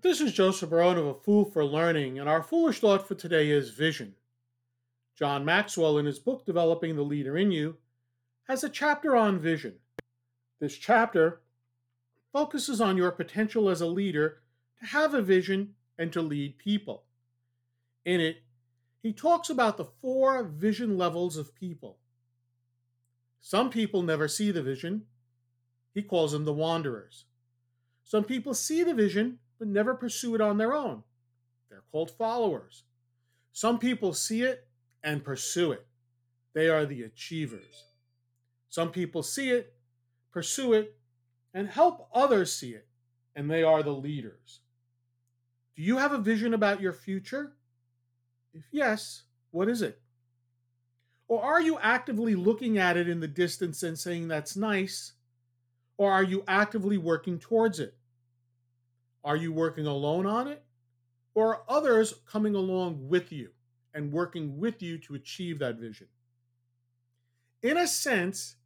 This is Joseph Barone of A Fool for Learning, and our foolish thought for today is vision. John Maxwell, in his book Developing the Leader in You, has a chapter on vision. This chapter focuses on your potential as a leader to have a vision and to lead people. In it, he talks about the four vision levels of people. Some people never see the vision. He calls them the wanderers. Some people see the vision but never pursue it on their own. They're called followers. Some people see it and pursue it. They are the achievers. Some people see it, pursue it, and help others see it, and they are the leaders. Do you have a vision about your future? If yes, what is it? Or are you actively looking at it in the distance and saying that's nice? Or are you actively working towards it? Are you working alone on it? Or are others coming along with you and working with you to achieve that vision? In a sense,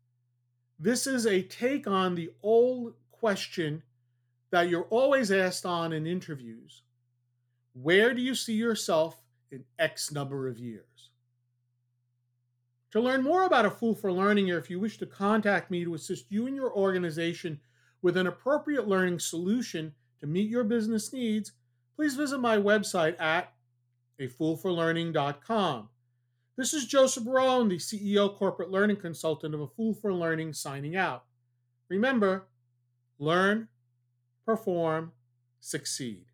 this is a take on the old question that you're always asked on in interviews Where do you see yourself in X number of years? To learn more about A Fool for Learning, or if you wish to contact me to assist you and your organization with an appropriate learning solution to meet your business needs, please visit my website at afoolforlearning.com. This is Joseph Barone, the CEO corporate learning consultant of A Fool for Learning, signing out. Remember, learn, perform, succeed.